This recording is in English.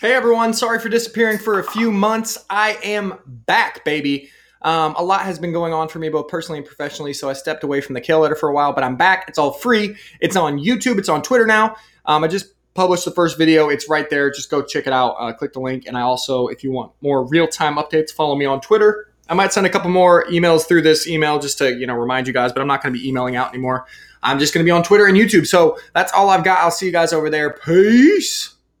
Hey everyone, sorry for disappearing for a few months. I am back, baby. Um, a lot has been going on for me, both personally and professionally, so I stepped away from the Kale Letter for a while, but I'm back. It's all free. It's on YouTube, it's on Twitter now. Um, I just published the first video. It's right there. Just go check it out. Uh, click the link. And I also, if you want more real time updates, follow me on Twitter. I might send a couple more emails through this email just to, you know, remind you guys, but I'm not going to be emailing out anymore. I'm just going to be on Twitter and YouTube. So that's all I've got. I'll see you guys over there. Peace.